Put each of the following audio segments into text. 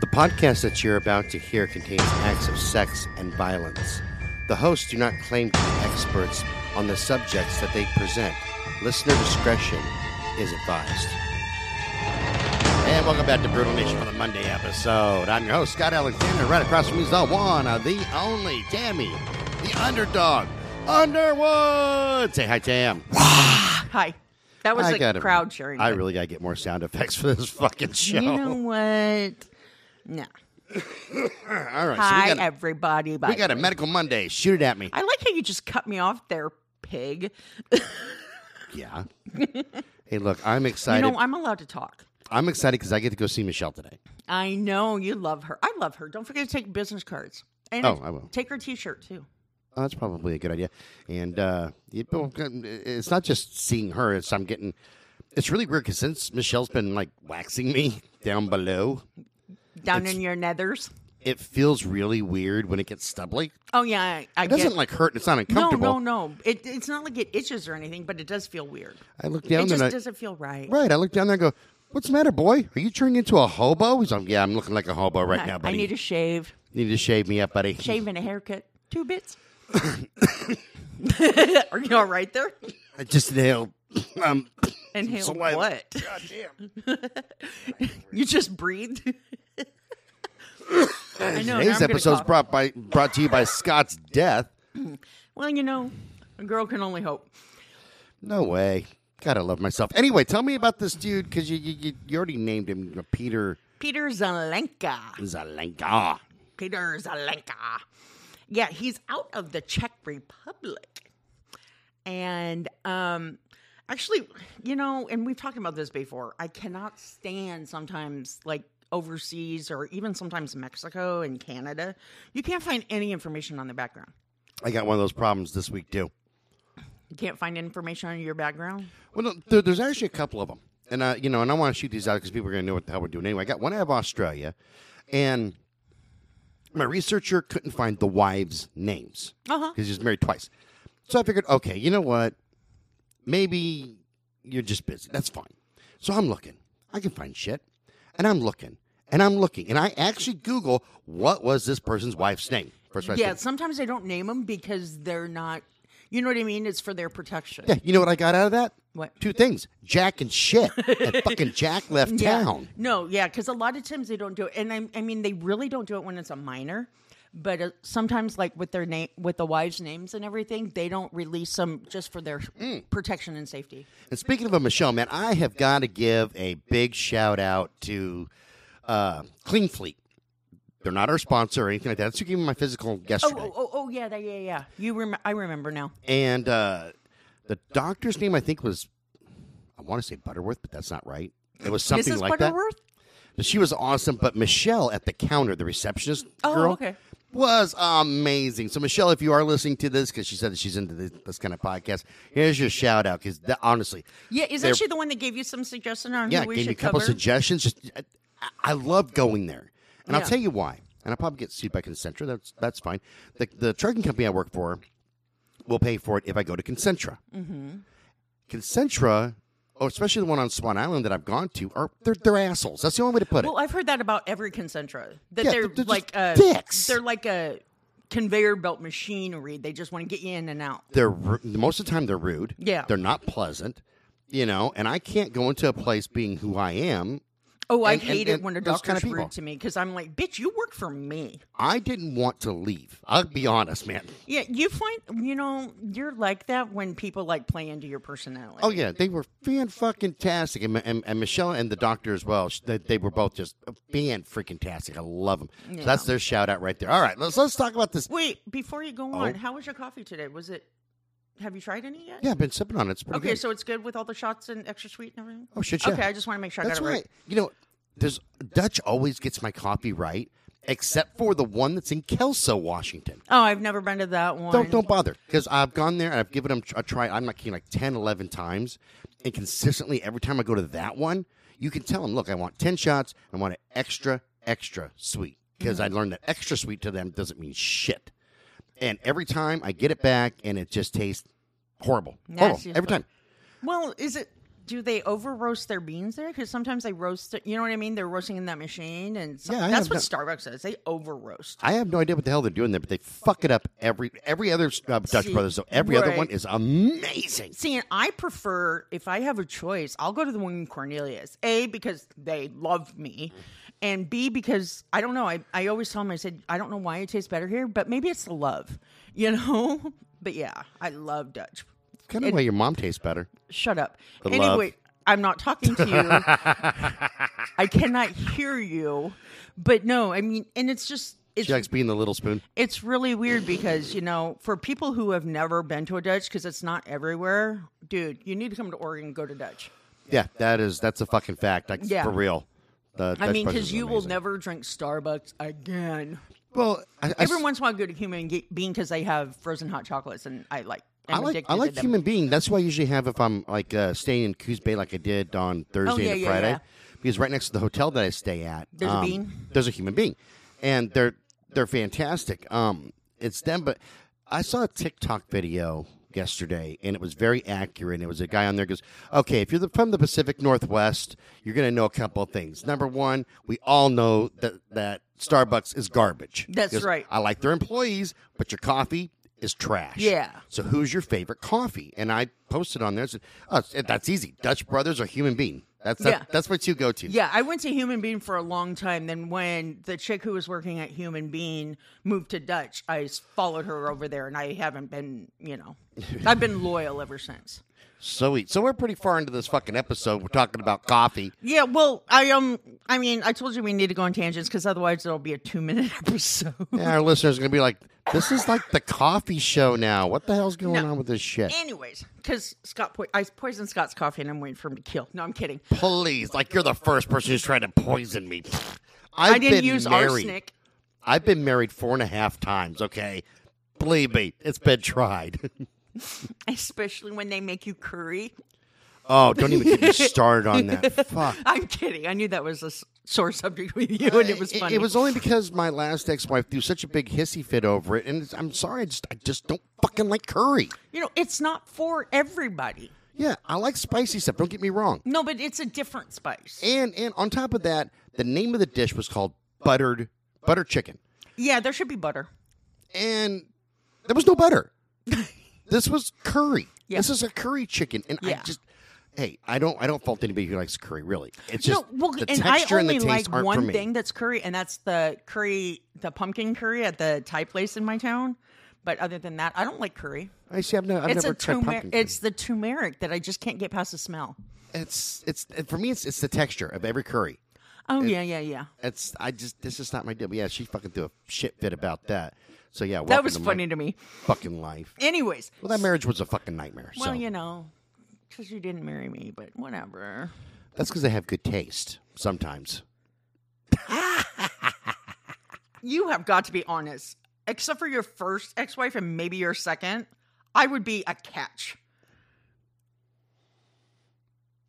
The podcast that you're about to hear contains acts of sex and violence. The hosts do not claim to be experts on the subjects that they present. Listener discretion is advised. And welcome back to Brutal Nation for the Monday episode. I'm your host, Scott Alexander. Right across from me is the one, uh, the only Tammy, the underdog, Underwood. Say hi, Tam. Hi. That was I like gotta- crowd cheering. I really got to get more sound effects for this fucking show. You know what? No. All right, Hi, so we got, everybody. By we got the a way. medical Monday. Shoot it at me. I like how you just cut me off there, pig. Yeah. hey, look, I'm excited. You know, I'm allowed to talk. I'm excited because I get to go see Michelle today. I know you love her. I love her. Don't forget to take business cards. And Oh, I will. Take her T-shirt too. Oh, that's probably a good idea. And uh, it- it's not just seeing her; it's I'm getting. It's really weird because since Michelle's been like waxing me down below, Down It's- in your nethers. it feels really weird when it gets stubbly. Oh yeah, I, I It doesn't get. like hurt. It's not uncomfortable. no, no. No. It, it's not like it itches or anything, but it does feel weird. I look down it just I, doesn't feel right. right, I look down there and go, "What's the matter, boy? Are you turning into a hobo?" He's like, "Yeah, I'm looking like a hobo right I, now, buddy. I need a shave, You need to shave me up, buddy." shave and a haircut. Two bits. Are you all right there? I just inhaled. Um, Inhale Saliva. what? God damn. You just breathed. I know. Today's episode is brought by brought to you by Scott's death. Well, you know, a girl can only hope. No way. Gotta love myself. Anyway, tell me about this dude because you, you you- you already named him Peter Peter Zelenka. Zelenka. Peter Zelenka. Yeah, he's out of the Czech Republic. And um actually, you know, and we've talked about this before. I cannot stand sometimes like overseas or even sometimes Mexico and Canada. You can't find any information on the background. I got one of those problems this week too. You can't find information on your background. Well, no, there, there's actually a couple of them, and uh, you know, and I want to shoot these out because people are gonna know what the hell we're doing anyway. I got one out of Australia, and my researcher couldn't find the wives' names Uh-huh. because he's married twice. So I figured, okay, you know what? Maybe you're just busy. That's fine. So I'm looking. I can find shit, and I'm looking, and I'm looking, and I actually Google what was this person's wife's name. First Yeah, sometimes they don't name them because they're not. You know what I mean? It's for their protection. Yeah, you know what I got out of that? What? Two things: Jack and shit. and fucking Jack left Yeah. town. No, yeah, because a lot of times they don't do it, and I, I mean they really don't do it when it's a minor. But uh, sometimes, like with their name, with the wives' names and everything, they don't release them just for their Mm. protection and safety. And speaking of a Michelle, man, I have got to give a big shout out to uh, Clean Fleet. They're not our sponsor or anything like that. That's who gave me my physical Oh, yesterday. oh, oh, oh, yeah, that, yeah, yeah. You rem- I remember now. And uh, the doctor's name, I think, was, I want to say Butterworth, but that's not right. It was something Mrs. like Butterworth. that. She was awesome, but Michelle at the counter, the receptionist Oh, girl, okay. Was amazing. So, Michelle, if you are listening to this, because she said that she's into this, this kind of podcast, here's your shout out. Because honestly, Yeah, isn't she the one that gave you some suggestion on yeah, who we gave me a couple cover? suggestions. Just I, I love going there, and I'll tell you why. And I'll probably get sued by Concentra. That's that's fine. The the trucking company I work for will pay for it if I go to Concentra. Mm-hmm. Concentra, oh, especially the one on Swan Island that I've gone to, are they're they're assholes. That's the only way to put it. Well, I've heard that about every Concentra. That Yeah, they're, they're- like uh, dicks. They're like a conveyor belt machinery. They just want to get you in and out. they're most of the time they're rude. Yeah. they're not pleasant. You know, and I can't go into a place being who I am. Oh, I And- and- hate and it when a those kind of rude to me because I'm like, bitch, you work for me. I didn't want to leave. I'll be honest, man. Yeah, you find, you know, you're like that when people like play into your personality. Oh yeah, they were fan fucking tastic, and, and, and Michelle and the doctor as well. They, they were both just fan freaking tastic. I love them. So that's their shout out right there. All right, let's let's talk about this. Wait, before you go on, Oh. how was your coffee today? Was it, have you tried any yet? Yeah, I've been sipping on it. It's pretty Okay, good. so it's good with all the shots and extra sweet and everything? oh shit, yeah. Okay, I just want to make sure I got it right. right. You know, there's Dutch always gets my coffee right, except for the one that's in Kelso, Washington. Oh, I've never been to that one. Don't don't bother because I've gone there and I've given them a try. I'm not kidding, like 10, 11 times, and consistently every time I go to that one, you can tell them, look, I want ten shots. I want it extra, extra sweet because Mm-hmm. I learned that extra sweet to them doesn't mean shit. And every time I get it back, and it just tastes horrible, horrible every time. Well, is it do they over roast their beans there? Because sometimes they roast it. You know what I mean? They're roasting in that machine, and so, Yeah, I that's have what Starbucks does. They over roast. I have no idea what the hell they're doing there, but they fuck it up every every other uh, Dutch See, Brothers. So every other right. one is amazing. See, and I prefer if I have a choice, I'll go to the one in Cornelius. A because they love me, and B because I don't know. I I always tell them I said I don't know why it tastes better here, but maybe it's the love, you know. But yeah, I love Dutch. Kind of way your mom tastes better. Shut up. The anyway, love. I'm not talking to you. I cannot hear you. But no, I mean, and it's just it's She likes being the little spoon. it's really weird because you know for people who have never been to a Dutch because it's not everywhere, dude. You need to come to Oregon and go to Dutch. Yeah, that is that's a fucking fact. Like Yeah. for real. The I Dutch mean, because you will never drink Starbucks again. Well, I, I, Every once in a while, I go to Human Ge- Bean because they have frozen hot chocolates, and I like. I I'm like addicted I to like them. human being. That's what I usually have if I'm like uh, staying in Coos Bay, like I did on Thursday Oh, yeah, and yeah, Friday. yeah. Because right next to the hotel that I stay at, There's a um, bean? There's a human being, and they're they're fantastic. Um, it's them, but I saw a TikTok video yesterday, and it was very accurate. And it was a guy on there goes, "Okay, if you're the, from the Pacific Northwest, you're going to know a couple of things. Number one, we all know that that Starbucks is garbage. That's right. I like their employees, but your coffee." Is trash. Yeah. So who's your favorite coffee? And I posted on there. Said, oh, that's easy. Dutch Brothers or Human Bean. That's that, Yeah. that's my two go to. Yeah, I went to Human Bean for a long time. Then when the chick who was working at Human Bean moved to Dutch, I followed her over there, and I haven't been, you know, I've been loyal ever since. Sweet. So we're pretty far into this fucking episode. We're talking about coffee. Yeah, well, I um, I mean, I told you we need to go on tangents because otherwise it'll be a two-minute episode. Yeah, our listeners are gonna be like, "This is like the coffee show now. What the hell's going No. on with this shit?" Anyways, because Scott, po- I poisoned Scott's coffee, and I'm waiting for him to kill. No, I'm kidding. Please, like you're the first person who's trying to poison me. I've I didn't been use married. arsenic. I've been married four and a half times. Okay, believe me, it's been tried. Especially when they make you curry. oh, don't even get me started on that. Fuck. I'm kidding. I knew that was a s- sore subject with you, and it uh, was funny. It, was only because my last ex-wife threw such a big hissy fit over it, and it's- I'm sorry, I just I just don't fucking like curry. you know, it's not for everybody. Yeah, I like spicy stuff. Don't get me wrong. No, but it's a different spice. And and on top of that, the name of the dish was called buttered butter chicken, Yeah, there should be butter. and there was no butter. this was curry. Yeah. This is a curry chicken, and I just. Hey, I don't. I don't fault anybody who likes curry. Really, it's just no, well, the and I texture and the taste like aren't for one me. thing that's curry, and that's the curry, the pumpkin curry at the Thai place in my town. But other than that, I don't like curry. I see. I've, no, I've it's never tried turmeric. pumpkin. curry. It's the turmeric that I just can't get past the smell. it's it's for me. It's it's the texture of every curry. Oh yeah, yeah, yeah. It's I just this is not my deal. But yeah, she fucking threw a shit fit about that. So yeah, That was to funny to me. fucking life. Anyways, Well, that marriage was a fucking nightmare. well, so you know, because you didn't marry me, but whatever. that's because I have good taste sometimes. You have got to be honest. Except for your first ex-wife and maybe your second, I would be a catch.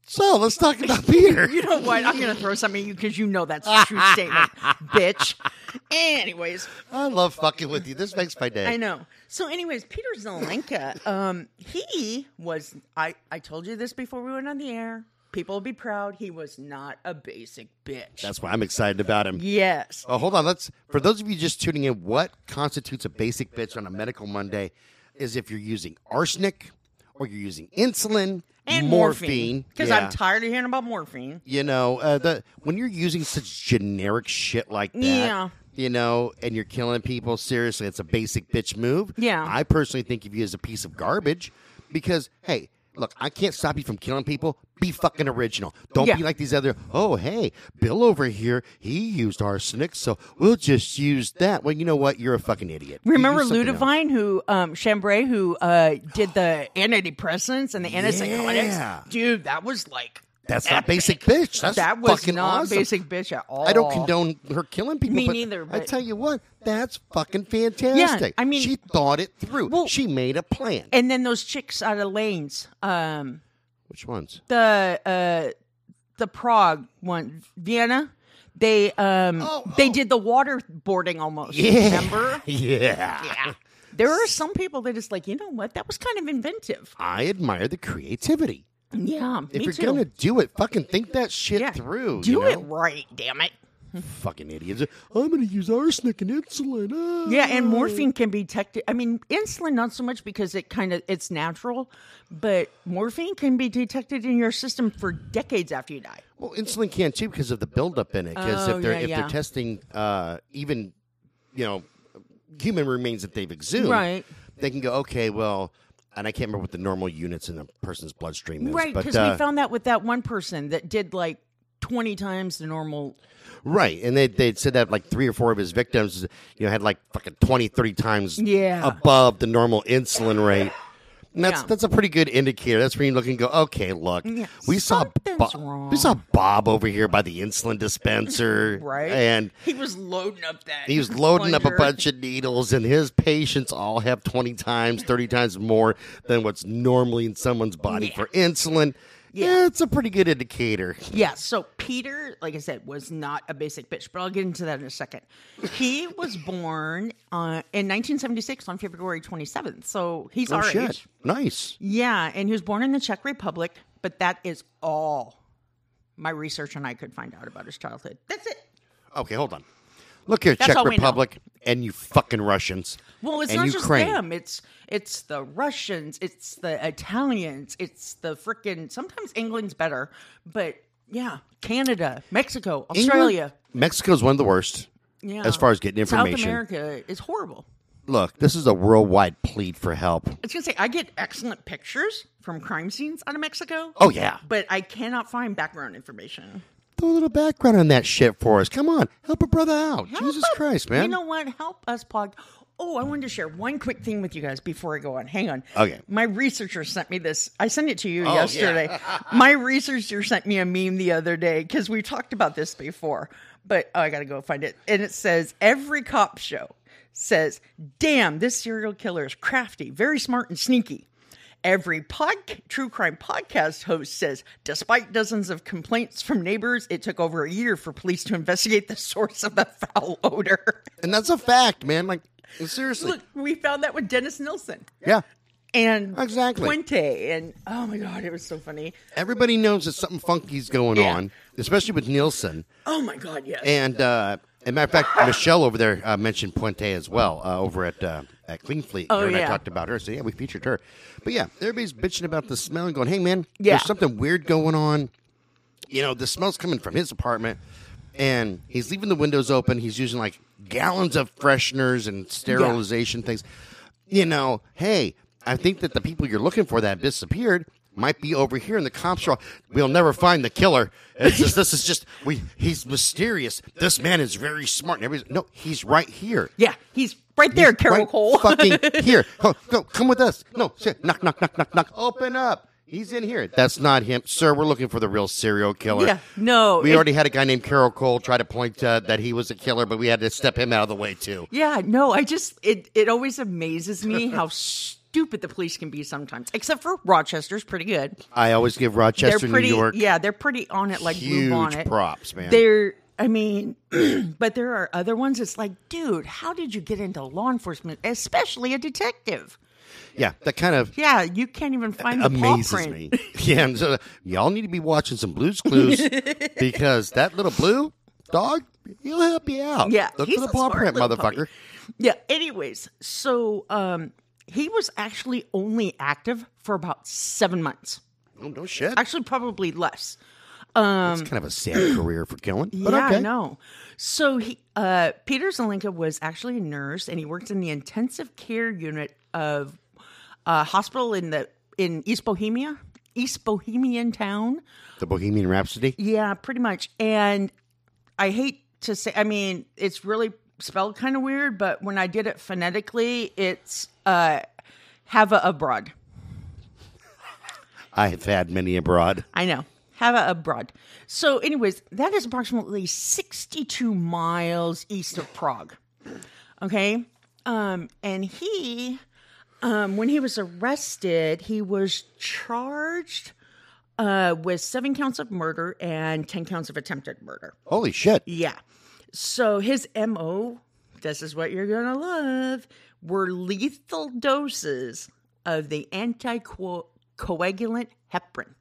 So let's talk about Peter. You know what? I'm going to throw something at you because you know that's a true statement, bitch. Anyways, I love fucking with you. This makes my day. I know. So, anyways, Peter Zelenka, um, he was. I I told you this before we went on the air. People will be proud. He was not a basic bitch. That's why I'm excited about him. yes. Oh, hold on. Let's for those of you just tuning in, what constitutes a basic bitch on a medical Monday is if you're using arsenic or you're using insulin And morphine. Because Yeah. I'm tired of hearing about morphine. you know, uh, the when you're using such generic shit like that, Yeah. you know, and you're killing people, seriously, it's a basic bitch move. Yeah. I personally think of you as a piece of garbage because, hey, look, I can't stop you from killing people. Be fucking original. Don't Yeah. be like these other. Oh, hey, Bill over here, he used arsenic, so we'll just use that. Well, you know what? You're a fucking idiot. Remember something else. Who um, Chambray, who uh, did the antidepressants and the antipsychotics? Yeah. Dude, that was like That's not basic bitch. That's that was fucking not awesome. basic bitch at all. I don't condone her killing people. Me but neither, I but- tell you what, that's fucking fantastic. I mean- she thought it through. Well- she made a plan. And then those chicks out of lanes, um, Which ones? the uh, the Prague one, Vienna. They um Oh, they oh. did the waterboarding almost. Yeah. Remember? Yeah. Yeah. There are some people that is like, you know what? That was kind of inventive. I admire the creativity. Yeah, If you're too. gonna do it, fucking think that shit yeah. through. Do you it right, damn it. Fucking idiots. I'm gonna use arsenic and insulin. Ah. Yeah, and morphine can be detected. I mean, insulin not so much because it kind of it's natural, but morphine can be detected in your system for decades after you die. Well, insulin can too because of the buildup in it. Because Oh, if they're yeah, if yeah. they're testing uh, even, you know, human remains that they've exhumed, Right. They can go, okay, well, and I can't remember what the normal units in a person's bloodstream is, Right, because uh, we found that with that one person that did like twenty times the normal. right, and they they said that like three or four of his victims, you know, had like fucking 20, 30 times Yeah. above the normal insulin rate. And that's Yeah. that's a pretty good indicator. That's when you look and go, okay, look, Yeah, we saw wrong. we saw Bob over here by the insulin dispenser, Right, And he was loading up that. He was loading up a bunch of needles, and his patients all have 20 times, 30 times more than what's normally in someone's body Yeah. for insulin. Yeah. It's a pretty good indicator. Yeah, so Peter, like I said, was not a basic bitch, but I'll get into that in a second. He was born uh, in 1976 on February 27th, so he's Oh, our shit. age. Nice. Yeah, and he was born in the Czech Republic, but that is all my research and I could find out about his childhood. That's it. Okay, hold on. Look here, That's Czech all we know. Republic and you fucking Russians. Well, it's not Ukraine. just them. It's it's the Russians, it's the Italians, it's the frickin' sometimes England's better, but yeah, Canada, Mexico, Australia. Mexico is one of the worst Yeah. as far as getting information. South. America is horrible. Look, this is a worldwide plead for help. I was gonna say I get excellent pictures from crime scenes out of Mexico. Oh, yeah. But I cannot find background information. A little background on that shit for us. Come on, help a brother out. Help Jesus us- Christ, man. You know what? Help us pod. Oh, I wanted to share one quick thing with you guys before I go on. Hang on. Okay. My researcher sent me this. I sent it to you Oh, yesterday. My researcher sent me a meme the other day because we talked about this before. But oh, I got to go find it. And it says every cop show says, "Damn, this serial killer is crafty, very smart and sneaky." Every pod, true crime podcast host says, despite dozens of complaints from neighbors, it took over a year for police to investigate the source of the foul odor. and that's a fact, man. Like, seriously. Look, we found that with Dennis Nilsen yeah. and Exactly. Puente, and oh my god, it was so funny. Everybody knows that something funky's going Yeah. on, especially with Nilsen. Oh my god, yes. And uh, as a matter of fact, Michelle over there uh, mentioned Puente as well uh, over at uh, at Clean Fleet. Oh, and I talked about her. So yeah, we featured her. But yeah, everybody's bitching about the smell and going, "Hey man, Yeah. there's something weird going on." You know, the smell's coming from his apartment, and he's leaving the windows open. He's using like gallons of fresheners and sterilization things. You know, hey, I think that the people you're looking for that disappeared might be over here, and the cops are. We'll never find the killer. It's just, this is just we. He's mysterious. This man is very smart. And everybody's no, he's right here. yeah, he's right there, Carol Right Cole. fucking here. Go, go, come with us. No, sit. knock, knock, knock, knock, knock. Open up. He's in here. That's not him, sir. We're looking for the real serial killer. Yeah, no, We it- already had a guy named Carroll Cole try to point uh, that he was a killer, but we had to step him out of the way too. yeah, no, I just it it always amazes me how stupid the police can be sometimes. Except for Rochester's pretty good. I always give Rochester, they're pretty New York, yeah, they're pretty on it like huge bonnet. props, man. They're, I mean, but there are other ones. It's like, dude, how did you get into law enforcement, especially a detective? yeah, that kind of Yeah, you can't even find the paw amazes print. me. Yeah, and so y'all need to be watching some Blues Clues because that little blue dog, he'll help you out. Yeah, look for the paw print, motherfucker. puppy. Yeah. Anyways, so um, he was actually only active for about seven months. Oh no shit. Actually, probably less. That's kind of a sad career for killing. But yeah, okay. I know. So he, uh, Peter Zelenka was actually a nurse, and he worked in the intensive care unit of a hospital in the in East Bohemia, East Bohemian town. The Bohemian Rhapsody. Yeah, pretty much. And I hate to say, I mean, it's really spelled kind of weird, but when I did it phonetically, it's uh, have a abroad. I have had many abroad. I know. Have a abroad. So, anyways, that is approximately 62 miles east of Prague. Okay. Um, and he, um, when he was arrested, he was charged uh, with seven counts of murder and 10 counts of attempted murder. Holy shit. Yeah. So his MO, this is what you're going to love, were lethal doses of the anticoagulant heparin.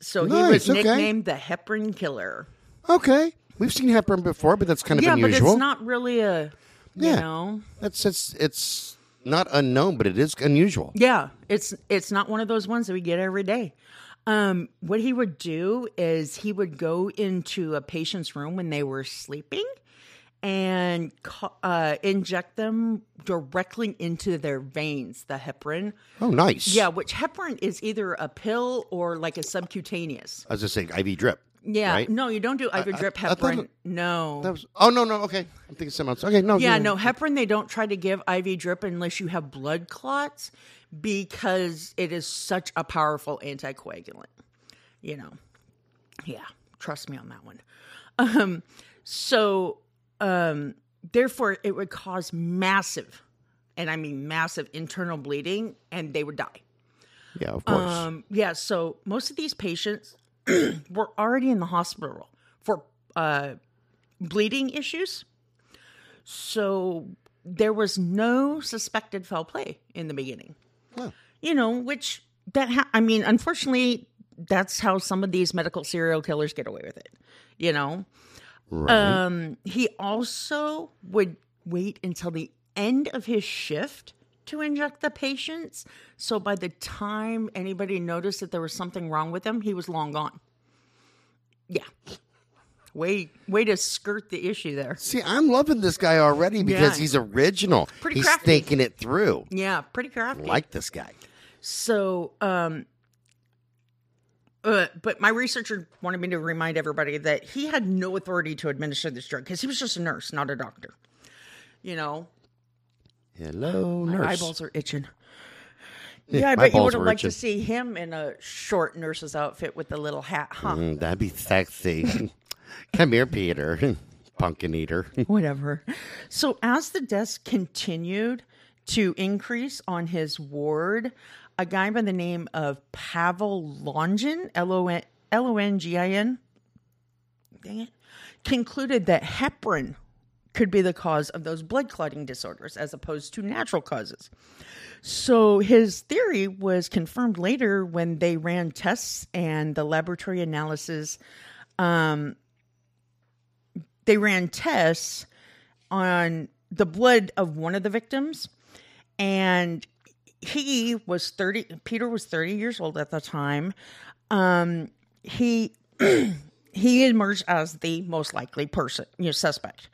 So he Nice, was okay. nicknamed the heparin killer. Okay, we've seen heparin before, but that's kind of yeah, unusual. but it's not really a, you Yeah. know, That's it's it's not unknown, but it is unusual. yeah, it's it's not one of those ones that we get every day. Um, what he would do is he would go into a patient's room when they were sleeping and uh, inject them directly into their veins, the heparin. Oh, nice. Yeah, which heparin is either a pill or like a subcutaneous. I was just saying IV drip. Yeah, right? no, you don't do IV drip I thought heparin. it- no. That was. Oh no, no. Okay, I'm thinking something else. Okay, no. Yeah, no, heparin they don't try to give IV drip unless you have blood clots because it is such a powerful anticoagulant. You know. Yeah, trust me on that one. Um so um therefore it would cause massive and I mean massive internal bleeding and they would die. Yeah, of course. Um, yeah, so most of these patients were already in the hospital for uh, bleeding issues. So there was no suspected foul play in the beginning. Oh. You know, which that ha- I mean, unfortunately, that's how some of these medical serial killers get away with it. You know, right. um, he also would wait until the end of his shift to inject the patients. So by the time anybody noticed that there was something wrong with him, he was long gone. Yeah. Way way to skirt the issue there. See, I'm loving this guy already because Yeah. he's original. Pretty he's crafty. thinking it through. Yeah, pretty crafty. Like this guy. So, um, uh, but my researcher wanted me to remind everybody that he had no authority to administer this drug because he was just a nurse, not a doctor. You know, Hello, nurse. my nurse. eyeballs are itching. Yeah, Yeah, I my bet you balls would have were liked to itching. see him in a short nurse's outfit with the little hat, huh? Mm, that'd be sexy. Come here, Peter. Pumpkin eater. Whatever. So as the deaths continued to increase on his ward, a guy by the name of Pavel Longin, L O N L O N G I N, dang it, concluded that heparin could be the cause of those blood clotting disorders as opposed to natural causes. So his theory was confirmed later when they ran tests and the laboratory analysis they ran tests on the blood of one of the victims. And he was 30 peter was 30 years old at the time. Um he he emerged as the most likely person you know suspect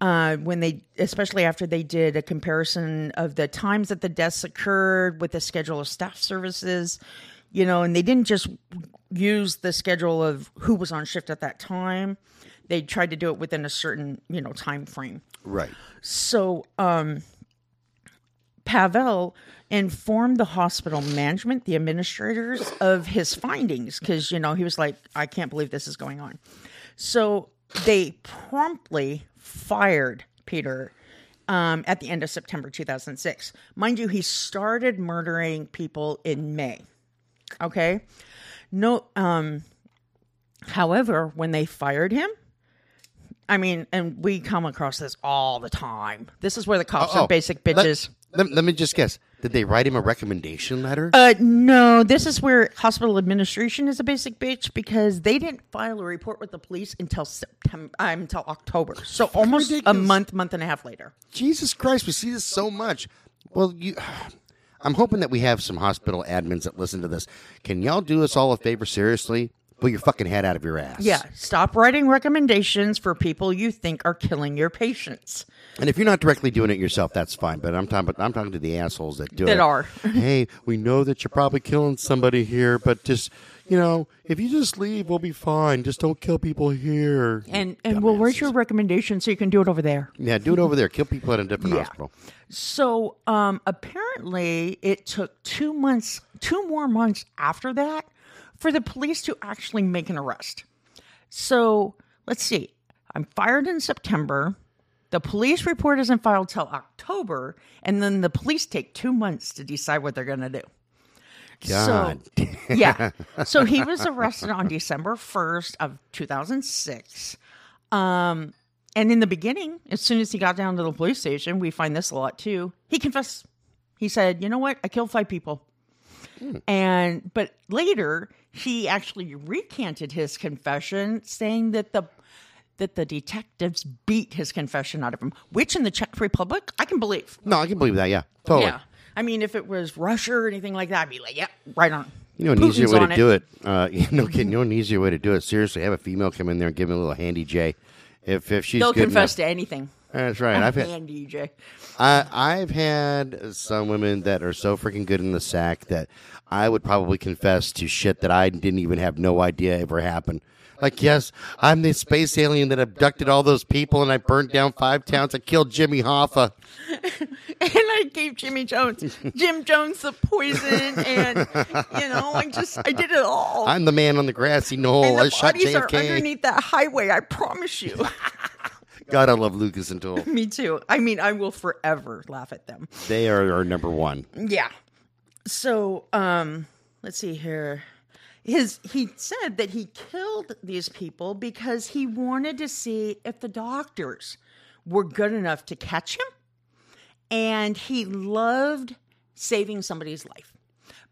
uh, when they, especially after they did a comparison of the times that the deaths occurred with the schedule of staff services, you know, and they didn't just use the schedule of who was on shift at that time. They tried to do it within a certain, you know, time frame. right. So, um, Pavel informed the hospital management, the administrators, of his findings because, you know, he was like, I can't believe this is going on. So they promptly fired Peter um, at the end of September 2006. Mind you, he started murdering people in May. Okay. No, um, however, when they fired him, I mean, and we come across this all the time. This is where the cops Oh, are basic let- bitches. Let, let me just guess. Did they write him a recommendation letter? Uh, no, this is where hospital administration is a basic bitch because they didn't file a report with the police until September, uh, until October. So almost a month, month and a half later. Jesus Christ, we see this so much. Well, you. I'm hoping that we have some hospital admins that listen to this. Can y'all do us all a favor seriously? Put your fucking head out of your ass. Yeah, stop writing recommendations for people you think are killing your patients. And if you're not directly doing it yourself, that's fine. But I'm talking. I'm talking to the assholes that do it. That are. hey, we know that you're probably killing somebody here, but just you know, if you just leave, we'll be fine. Just don't kill people here. And and we'll write your recommendation so you can do it over there. yeah, do it over there. Kill people at a different Yeah. hospital. So um, apparently, it took two months, two more months after that, for the police to actually make an arrest. So let's see. I'm fired in September. The police report isn't filed till October, and then the police take two months to decide what they're going to do. God. So, yeah. So he was arrested on December 1st of 2006. Um, and in the beginning, as soon as he got down to the police station, we find this a lot too. He confessed. He said, "You know what? I killed five people." And but later he actually recanted his confession, saying that the that the detectives beat his confession out of him, which in the Czech Republic I can believe. No, I can believe that. Yeah, totally. Yeah. I mean, if it was Russia or anything like that, I'd be like, yeah, right on. You know, an easier way to do it. Uh, you know, kidding. You know, an easier way to do it. Seriously, have a female come in there and give me a little handy J. If if she's They'll confess enough. to anything. That's right. I've had DJ. I, I've had some women that are so freaking good in the sack that I would probably confess to shit that I didn't even have no idea ever happened. Like, yes, I'm the space alien that abducted all those people and I burnt down five towns. I killed Jimmy Hoffa. And I gave Jimmy Jones, Jim Jones, the poison, and you know, I just I did it all. I'm the man on the grassy knoll. and I the shot bodies are underneath that highway. I promise you. God, I love Lucas and Toole. Me too. I mean, I will forever laugh at them. They are our number one. Yeah. So, um, let's see here. His he said that he killed these people because he wanted to see if the doctors were good enough to catch him, and he loved saving somebody's life.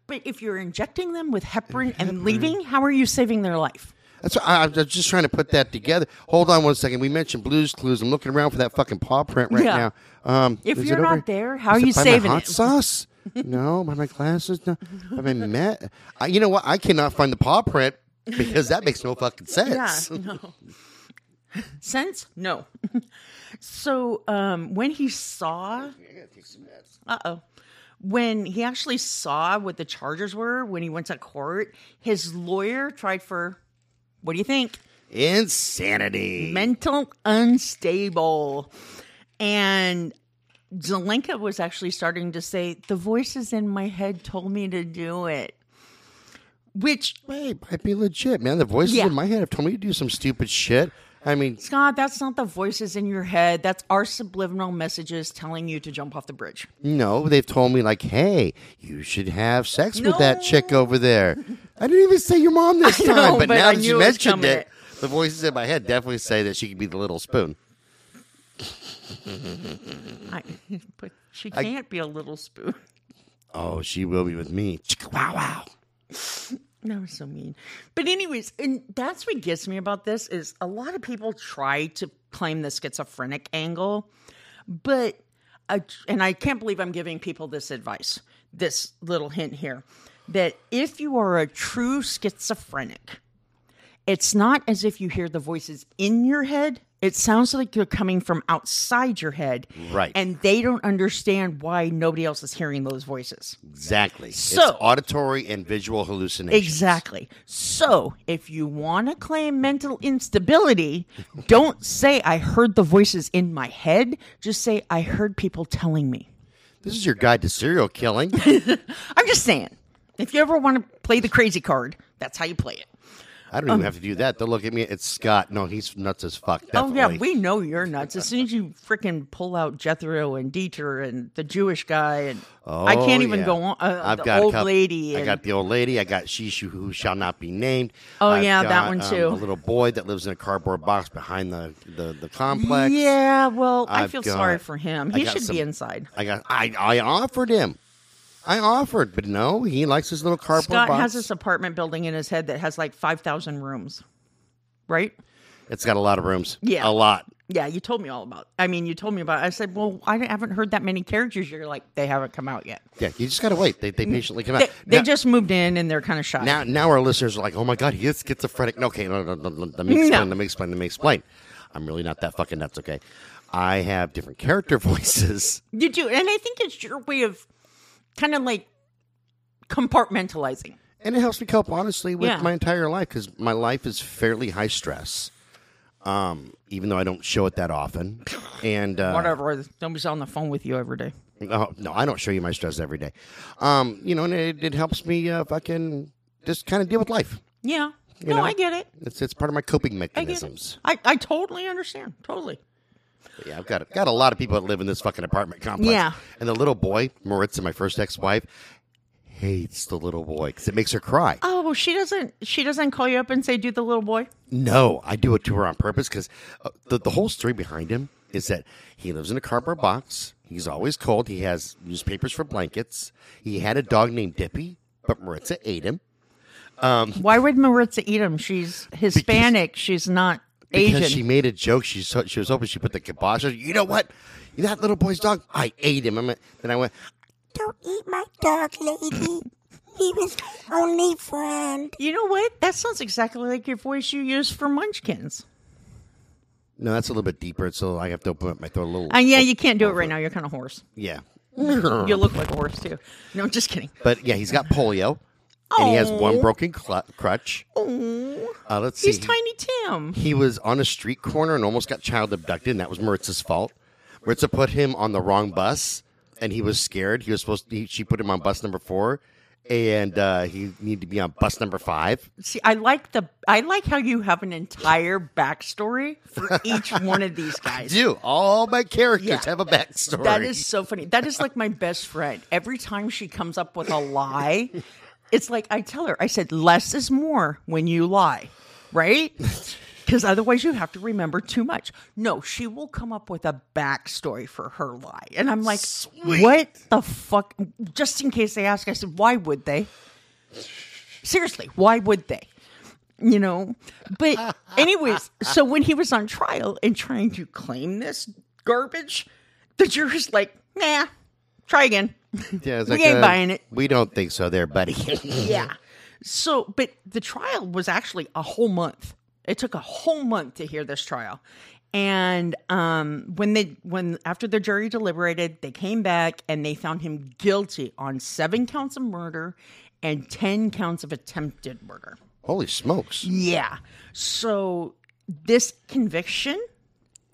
But if you're injecting them with heparin and leaving, how are you saving their life? That's I, I was just trying to put that together. Hold on one second. We mentioned Blues Clues. I'm looking around for that fucking paw print right Yeah. now. Um, If is you're over- not there, how is are you it by saving my hot it? sauce? no, by my glasses. No, by my met. I, you know what? I cannot find the paw print because that makes no fucking sense. Yeah, no. Sense? No. so um, when he saw, uh oh, when he actually saw what the charges were when he went to court, his lawyer tried for, what do you think? Insanity. Mental unstable, and Zelenka was actually starting to say, "The voices in my head told me to do it," which Wait, might be legit, man. The voices Yeah. in my head have told me to do some stupid shit. I mean, Scott, that's not the voices in your head. That's our subliminal messages telling you to jump off the bridge. no, they've told me like, hey, you should have sex with that chick over there. I didn't even say your mom this I time, know, but, but now I that you mentioned it, the voices in my head definitely say that she could be the little spoon. I, but she can't be a little spoon. Oh, she will be with me. Wow, wow. That was so mean. But anyways, and that's what gets me about this is a lot of people try to claim the schizophrenic angle, but uh, and I can't believe I'm giving people this advice. This little hint here that if you are a true schizophrenic, it's not as if you hear the voices in your head. It sounds like they're coming from outside your head. Right. And they don't understand why nobody else is hearing those voices. Exactly. So- it's auditory and visual hallucinations. Exactly. So, if you want to claim mental instability, don't say I heard the voices in my head. Just say I heard people telling me. This is your guide to serial killing. I'm just saying. If you ever want to play the crazy card, that's how you play it. I don't even have to do that. They'll look at me. It's Scott. No, he's nuts as fuck. Definitely. Oh yeah, we know you're nuts. As soon as you freaking pull out Jethro and Dieter and the Jewish guy, and I Oh, can't even yeah. go on. Uh, I've the got old couple- lady. I got the old lady. I got she who shall not be named. Oh, I've yeah, that got, one, um, too. a little boy that lives in a cardboard box behind the the, the complex. yeah, well, I I've feel got- sorry for him. He should some- be inside. I got. I I offered him. I offered, but no, he likes his little cardboard Scott box. has this apartment building in his head that has like five thousand rooms, right? It's got a lot of rooms. Yeah. a lot. Yeah, you told me all about. I mean, you told me about. It. I said, well, I haven't heard that many characters. You're like, they haven't come out yet. Yeah, you just gotta wait. They they patiently come out. They, they now, just moved in and they're kind of shy. now now our listeners are like, oh my god, he is schizophrenic. No, okay, no, no, no, no, let me explain. No. Let me explain. Let me explain. I'm really not that fucking nuts. Okay, I have different character voices. You do, and I think it's your way of kind of like compartmentalizing. and it helps me cope honestly with Yeah. my entire life because my life is fairly high stress um even though i don't show it that often and uh Whatever. Nobody's on the phone with you every day. no, no i don't show you my stress every day um you know and it, it helps me uh fucking just kind of deal with life Yeah. no, know? I get it. it's it's part of my coping I mechanisms it. I, I totally understand. Totally. Yeah i've got got a lot of people that live in this fucking apartment complex Yeah. and the little boy maritza my first ex-wife hates the little boy because it makes her cry Oh, well, she doesn't. She doesn't call you up and say, "Do the little boy." No, I do it to her on purpose because uh, the the whole story behind him is that he lives in a cardboard box. He's always cold. He has newspapers for blankets. He had a dog named Dippy. but Maritza ate him Why would Maritza eat him? She's Hispanic. She's not because Asian. she made a joke. She so, she was hoping she put the kibosh. on. You know what? That little boy's dog. I ate him. I mean, then I went. Don't eat my dog, lady. He was my only friend. you know what? That sounds exactly like your voice you use for Munchkins. No, that's a little bit deeper. So I have to open up my throat a little. And yeah, you can't do it right now. You're kind of hoarse. yeah. You look like a horse too. No, I'm just kidding. But yeah, he's got polio, and he has one broken cl- crutch. Oh, Uh, let's see. he's Tiny Tim. He was on a street corner and almost got child abducted, and that was Maritza's fault. Maritza put him on the wrong bus, and he was scared. He was supposed to. He, she put him on bus number four, and uh, he needed to be on bus number five. See, I like the I like how you have an entire backstory for each one of these guys. Do all my characters Yeah. have a backstory? That is so funny. That is like my best friend. Every time she comes up with a lie, it's like I tell her, I said, less is more when you lie, right? Because otherwise you have to remember too much. No, she will come up with a backstory for her lie. And I'm like, what the fuck? Just in case they ask, I said, why would they? Seriously, why would they? You know? But, anyways, so when he was on trial and trying to claim this garbage, the juror's like, nah, try again. Yeah, it's we like, ain't uh, buying it. We don't think so, there, buddy. Yeah. So, but the trial was actually a whole month. It took a whole month to hear this trial. And um, when they, when after the jury deliberated, they came back and they found him guilty on seven counts of murder and 10 counts of attempted murder. Holy smokes! Yeah. So this conviction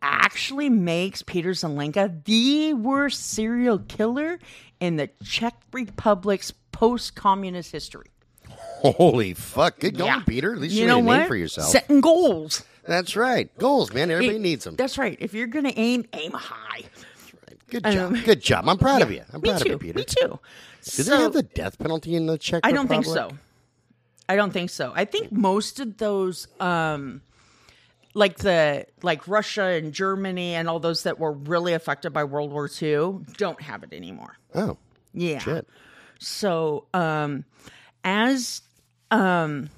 actually makes Peter Zelenka the worst serial killer in the Czech Republic's post-communist history. Holy fuck! Good going, Yeah. Peter. At least you you, know made a what? name for yourself. Setting goals. That's right. Goals, man. Everybody needs them. That's right. If you're gonna aim, aim high. Good job. um, Good job. I'm proud of you. I'm proud too. of you, Peter. Me too. Do they have the death penalty in the Czech Republic? I don't think so. I don't think so. I think most of those, um, like the like Russia and Germany and all those that were really affected by World War II, don't have it anymore. Oh, Yeah. shit. So, um, as um,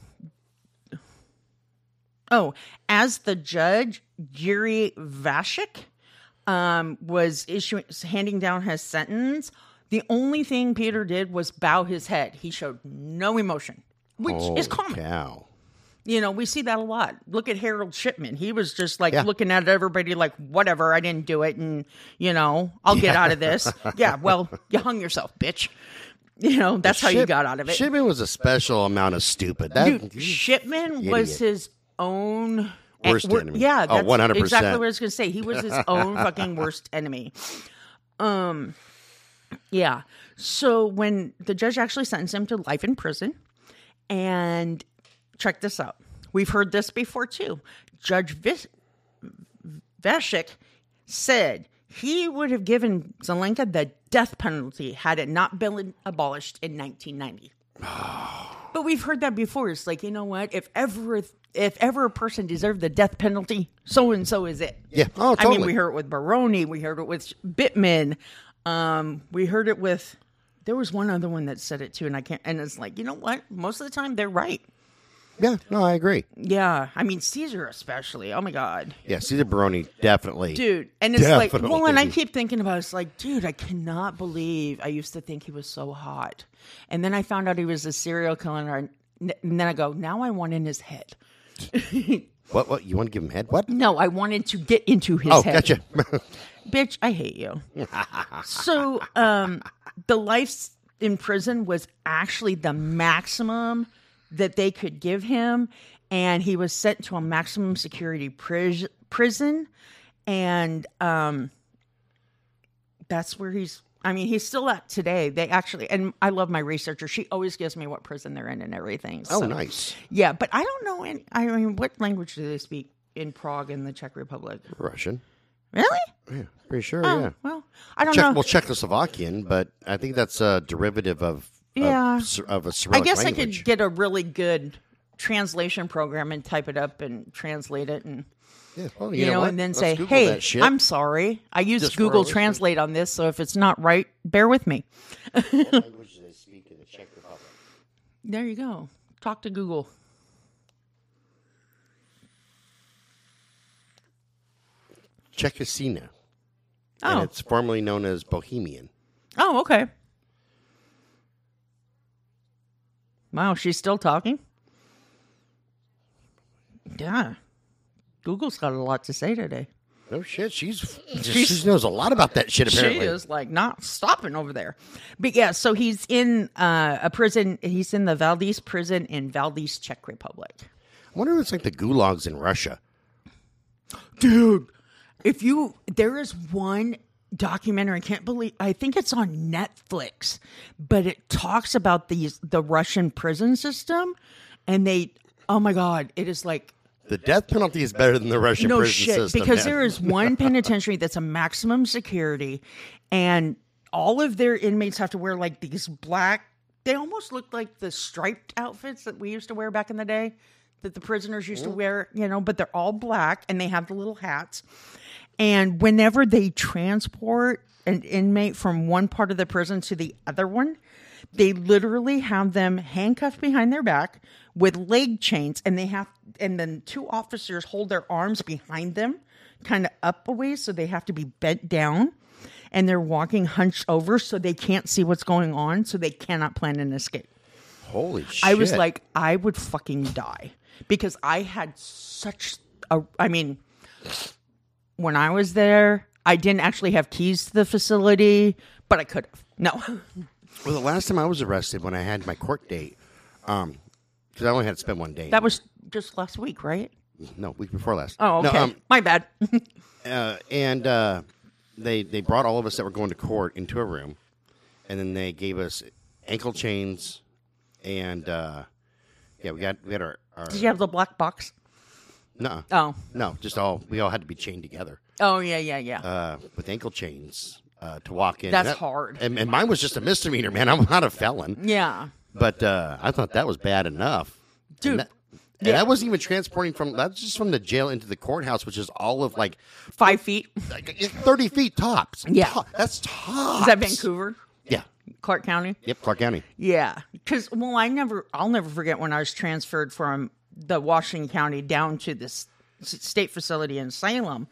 oh, as the judge Yuri Vashik um was issuing handing down his sentence, the only thing Peter did was bow his head. He showed no emotion, which is common. Cow. You know, we see that a lot. Look at Harold Shipman. He was just like Yeah. looking at everybody like, whatever, I didn't do it. And, you know, I'll get out of this. yeah, well, you hung yourself, bitch. You know, that's how you got out of it. Shipman was a special amount of stupid. That Dude, Shipman was his own Worst wor- enemy. Yeah, Oh, 100%. exactly what I was going to say. He was his own fucking worst enemy. Um, yeah. So when the judge actually sentenced him to life in prison, and check this out, we've heard this before too. Judge Vis- Vashik said he would have given Zelenka the death penalty had it not been abolished in 1990. But we've heard that before. It's like, you know what? If ever if ever a person deserved the death penalty, so and so is it. Yeah. Oh, totally. I mean, we heard it with Baroni, we heard it with Bittman, um, we heard it with there was one other one that said it too, and I can't and it's like, you know what? Most of the time they're right. Yeah, no, I agree. Yeah. I mean Caesar especially. Oh my god. Yeah, Caesar Baroni definitely. Dude. And it's like well, and I keep thinking about it, it's like, dude, I cannot believe I used to think he was so hot. And then I found out he was a serial killer and and then I go, now I want in his head. What? What? You want to give him head? What? No, I wanted to get into his Oh, head. gotcha. Bitch, I hate you. so, um, the life in prison was actually the maximum that they could give him, and he was sent to a maximum security pris- prison, and um, that's where he's. I mean, he's still at today. They actually, and I love my researcher. She always gives me what prison they're in and everything. oh, so- nice. Yeah, but I don't know any. I mean, what language do they speak in Prague in the Czech Republic? Russian. Really? Yeah, pretty sure. Oh, yeah. well, I don't Czech, know. well, Czechoslovakian, but I think that's a derivative of Yeah. of, of a I Cyrillic guess I could get a really good translation program and type it up and translate it and yeah, well, you, you, know, what? and then Let's say, Google "Hey. I'm sorry. I used Just Google. Translate on this, so if it's not right, bear with me." Language they speak in the Czech Republic? There you go. Talk to Google. Czechosina. Oh. And it's formerly known as Bohemian. Oh, okay. Wow, she's still talking? Yeah. Google's got a lot to say today. Oh shit, she's, she knows a lot about that shit apparently. She is like not stopping over there. But yeah, so he's in uh, a prison. He's in the Valdez prison in Valdez, Czech Republic. I wonder if it's like the gulags in Russia. Dude, if you there is one documentary, I can't believe I think it's on Netflix, but it talks about these the Russian prison system and they oh my god, it is like The death penalty is better than the Russian no prison shit system. because man. there is one penitentiary that's a maximum security and all of their inmates have to wear like these black they almost look like the striped outfits that we used to wear back in the day that the prisoners used to mm. wear you know but they're all black and they have the little hats and whenever they transport an inmate from one part of the prison to the other one they literally have them handcuffed behind their back with leg chains and they have and then two officers hold their arms behind them kind of up a ways so they have to be bent down and they're walking hunched over so they can't see what's going on so they cannot plan an escape Holy shit. i was like i would fucking die because i had such a i mean when i was there i didn't actually have keys to the facility but i could have no Well, the last time I was arrested when I had my court date, um, because I only had to spend one day. that was just last week right no week before last. Oh, No, okay. um, My bad. uh, and uh, they they brought all of us that were going to court into a room, and then they gave us ankle chains, and uh, yeah, we got we had our, our Did you have the black box? No Oh. no just all we all had to be chained together Oh yeah, yeah, yeah. uh, with ankle chains uh, to walk in. That's that- hard. And, and mine was just a misdemeanor, man. I'm not a felon, yeah. but uh, I thought that was bad enough, Dude, And that, and yeah. that wasn't even transporting from that's just from the jail into the courthouse, which is all of like Five feet. like thirty feet tops. Yeah. Top- that's tops. Is that Vancouver? Yeah. Clark County? Yep, Clark County. Yeah. Cause well, I never I'll never forget when I was transferred from the Washington County down to this state facility in Salem,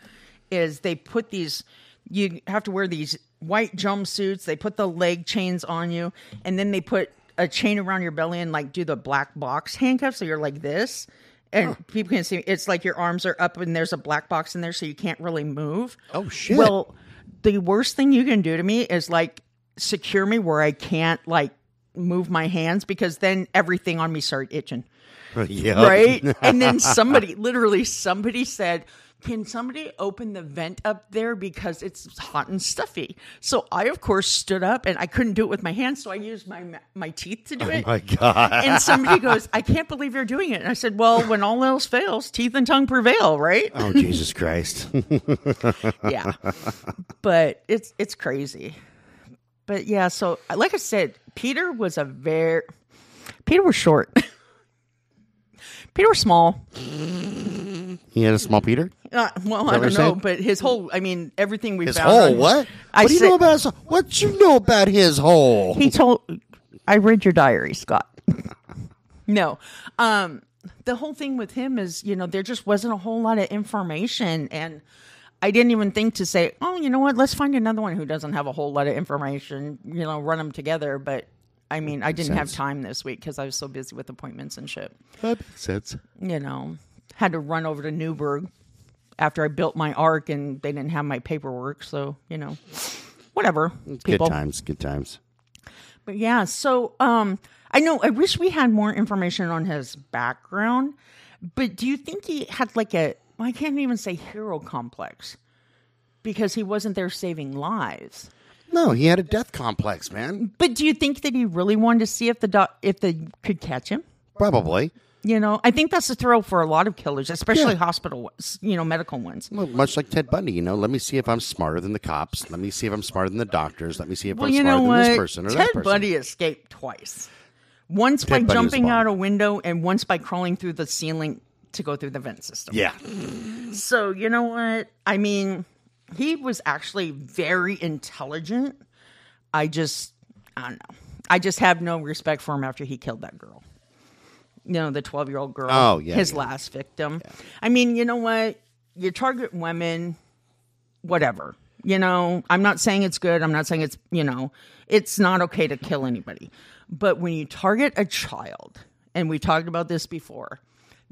is they put these you have to wear these white jumpsuits, they put the leg chains on you, and then they put a chain around your belly and like do the black box handcuffs so you're like this. And people can see it's like your arms are up and there's a black box in there so you can't really move. Oh, shit. Well, the worst thing you can do to me is like secure me where I can't like move my hands because then everything on me started itching. yeah. Right? and then somebody, literally somebody said, can somebody open the vent up there because it's hot and stuffy? So I, of course, stood up and I couldn't do it with my hands, so I used my my teeth to do oh it. My God. and somebody goes, "I can't believe you're doing it." And I said, "Well, when all else fails, teeth and tongue prevail, right?" Oh Jesus Christ. yeah but it's it's crazy but yeah so like i said peter was a very peter was short peter was small he had a small Peter? uh, well i don't know saying? but his whole i mean everything we His found hole, on- what? I what do you said- know about his what you know about his hole? he told i read your diary scott no um the whole thing with him is you know there just wasn't a whole lot of information and i didn't even think to say oh you know what let's find another one who doesn't have a whole lot of information you know run them together but i mean i didn't have sense. time this week because i was so busy with appointments and shit That makes sense. you know had to run over to Newberg after i built my ark and they didn't have my paperwork so you know whatever people Good times, good times. but yeah, so um I know I wish we had more information on his background, but do you think he had like a well, I can't even say hero complex because he wasn't there saving lives. No, he had a death complex, man. But do you think that he really wanted to see if the doc, if they could catch him? Probably. You know, I think that's the thrill for a lot of killers, especially Yeah. hospital ones, you know, medical ones. Well, much like Ted Bundy, you know, let me see if I'm smarter than the cops. Let me see if I'm smarter than the doctors. Let me see if Well, I'm you smarter know than what? this person or Ted that person. Ted Bundy escaped twice. Once by Ted Bundy was jumping out a window and once by crawling through the ceiling to go through the vent system. Yeah. So, you know what? I mean, he was actually very intelligent. I just, I don't know. I just have no respect for him after he killed that girl. You know, the 12 year old girl. Oh, yeah, His yeah. last victim. I mean, you know what? You target women, whatever. You know, I'm not saying it's good. I'm not saying it's, you know, it's not okay to kill anybody. But when you target a child, and we talked about this before,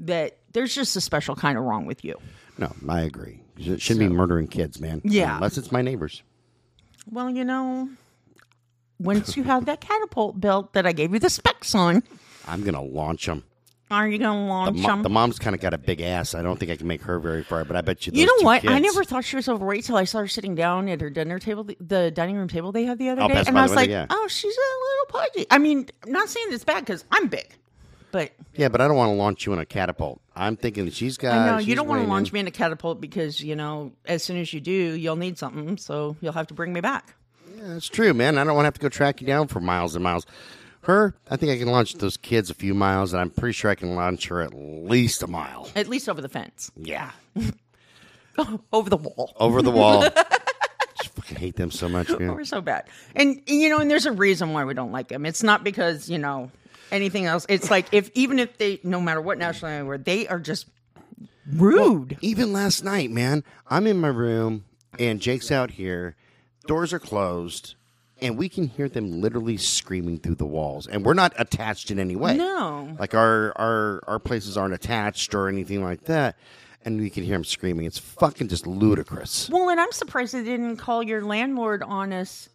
that there's just a special kind of wrong with you. No, I agree. It shouldn't be murdering kids, man. Yeah. Unless it's my neighbors. Well, you know, once you have that catapult built that I gave you the specs on, I'm going to launch them. are you going to The, launch mo- them? the mom's kind of got a big ass. I don't think I can make her very far, but I bet you. You know what? I never thought she was overweight till I saw her sitting down at her dinner table, the, the dining room table they had the other Oh, day, and I was window, like, yeah. "Oh, she's a little pudgy." I mean, I'm not saying it's bad because I'm big, but Yeah, but I don't want to launch you in a catapult. I'm thinking that she's got. Know you don't want to launch in. me in a catapult because you know as soon as you do, you'll need something, so you'll have to bring me back. Yeah, that's true, man. I don't want to have to go track you down for miles and miles. Her, I think I can launch those kids a few miles, and I'm pretty sure I can launch her at least a mile. At least over the fence, Yeah, oh, over the wall. over the wall. I fucking hate them so much, man. We're so bad. And you know, and there's a reason why we don't like them. It's not because, you know, anything else. It's like if even if they no matter what nationality they were, they are just rude. Even last night, man, I'm in my room and Jake's out here. Doors are closed, and we can hear them literally screaming through the walls. And we're not attached in any way. No. like our our our places aren't attached or anything like that. And we can hear them screaming. It's fucking just ludicrous. Well, and I'm surprised they didn't call your landlord on us.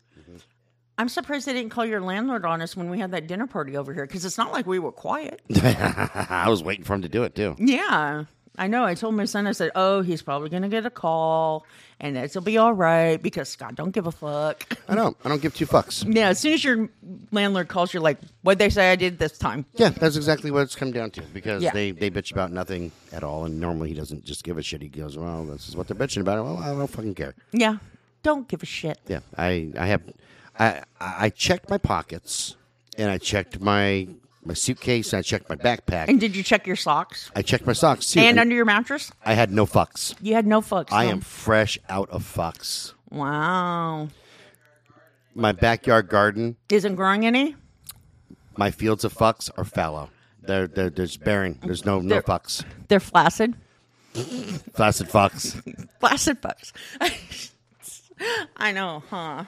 I'm surprised they didn't call your landlord on us when we had that dinner party over here because it's not like we were quiet. I was waiting for him to do it too. Yeah, I know. I told my son, I said, "Oh, he's probably gonna get a call, and it'll be all right because Scott don't give a fuck." I don't. I don't give two fucks. Yeah, as soon as your landlord calls, you're like, "What'd they say I did this time?" Yeah, that's exactly what it's come down to because Yeah. they, they bitch about nothing at all, and normally he doesn't just give a shit. He goes, "Well, this is what they're bitching about." Well, I don't fucking care. Yeah, don't give a shit. Yeah, I I have I I checked my pockets and I checked my my suitcase and I checked my backpack. And did you check your socks I checked my socks too. and under your mattress? I had no fucks. You had no fucks. I no. am fresh out of fucks. Wow. My backyard garden, Isn't growing any? my fields of fucks are fallow. They're, they're there's barren. There's no no They're- fucks. They're flaccid. Flaccid fucks. Flaccid fucks. I know, huh?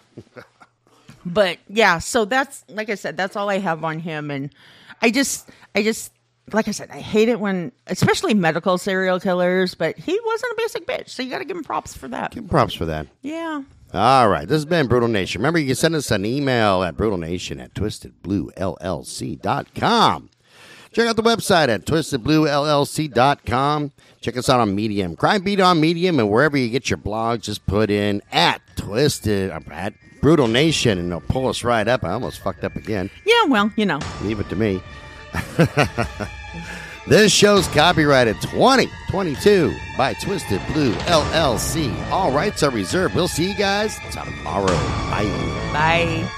But yeah, so that's like I said, that's all I have on him, and I just, I just, like I said, I hate it when, especially medical serial killers. But he wasn't a basic bitch, so you got to give him props for that. Give 'em props for that. Yeah. All right, this has been Brutal Nation. Remember, you can send us an email at brutalnation at twistedbluellc.com. Check out the website at twistedbluellc.com. Check us out on Medium. Crime Beat on Medium, and wherever you get your blogs, just put in at Twisted, at Brutal Nation, and they'll pull us right up. I almost fucked up again. Yeah. Well, you know. Leave it to me. this show's copyrighted 2022 by Twisted Blue LLC. All rights are reserved. We'll see you guys tomorrow. Bye. Bye.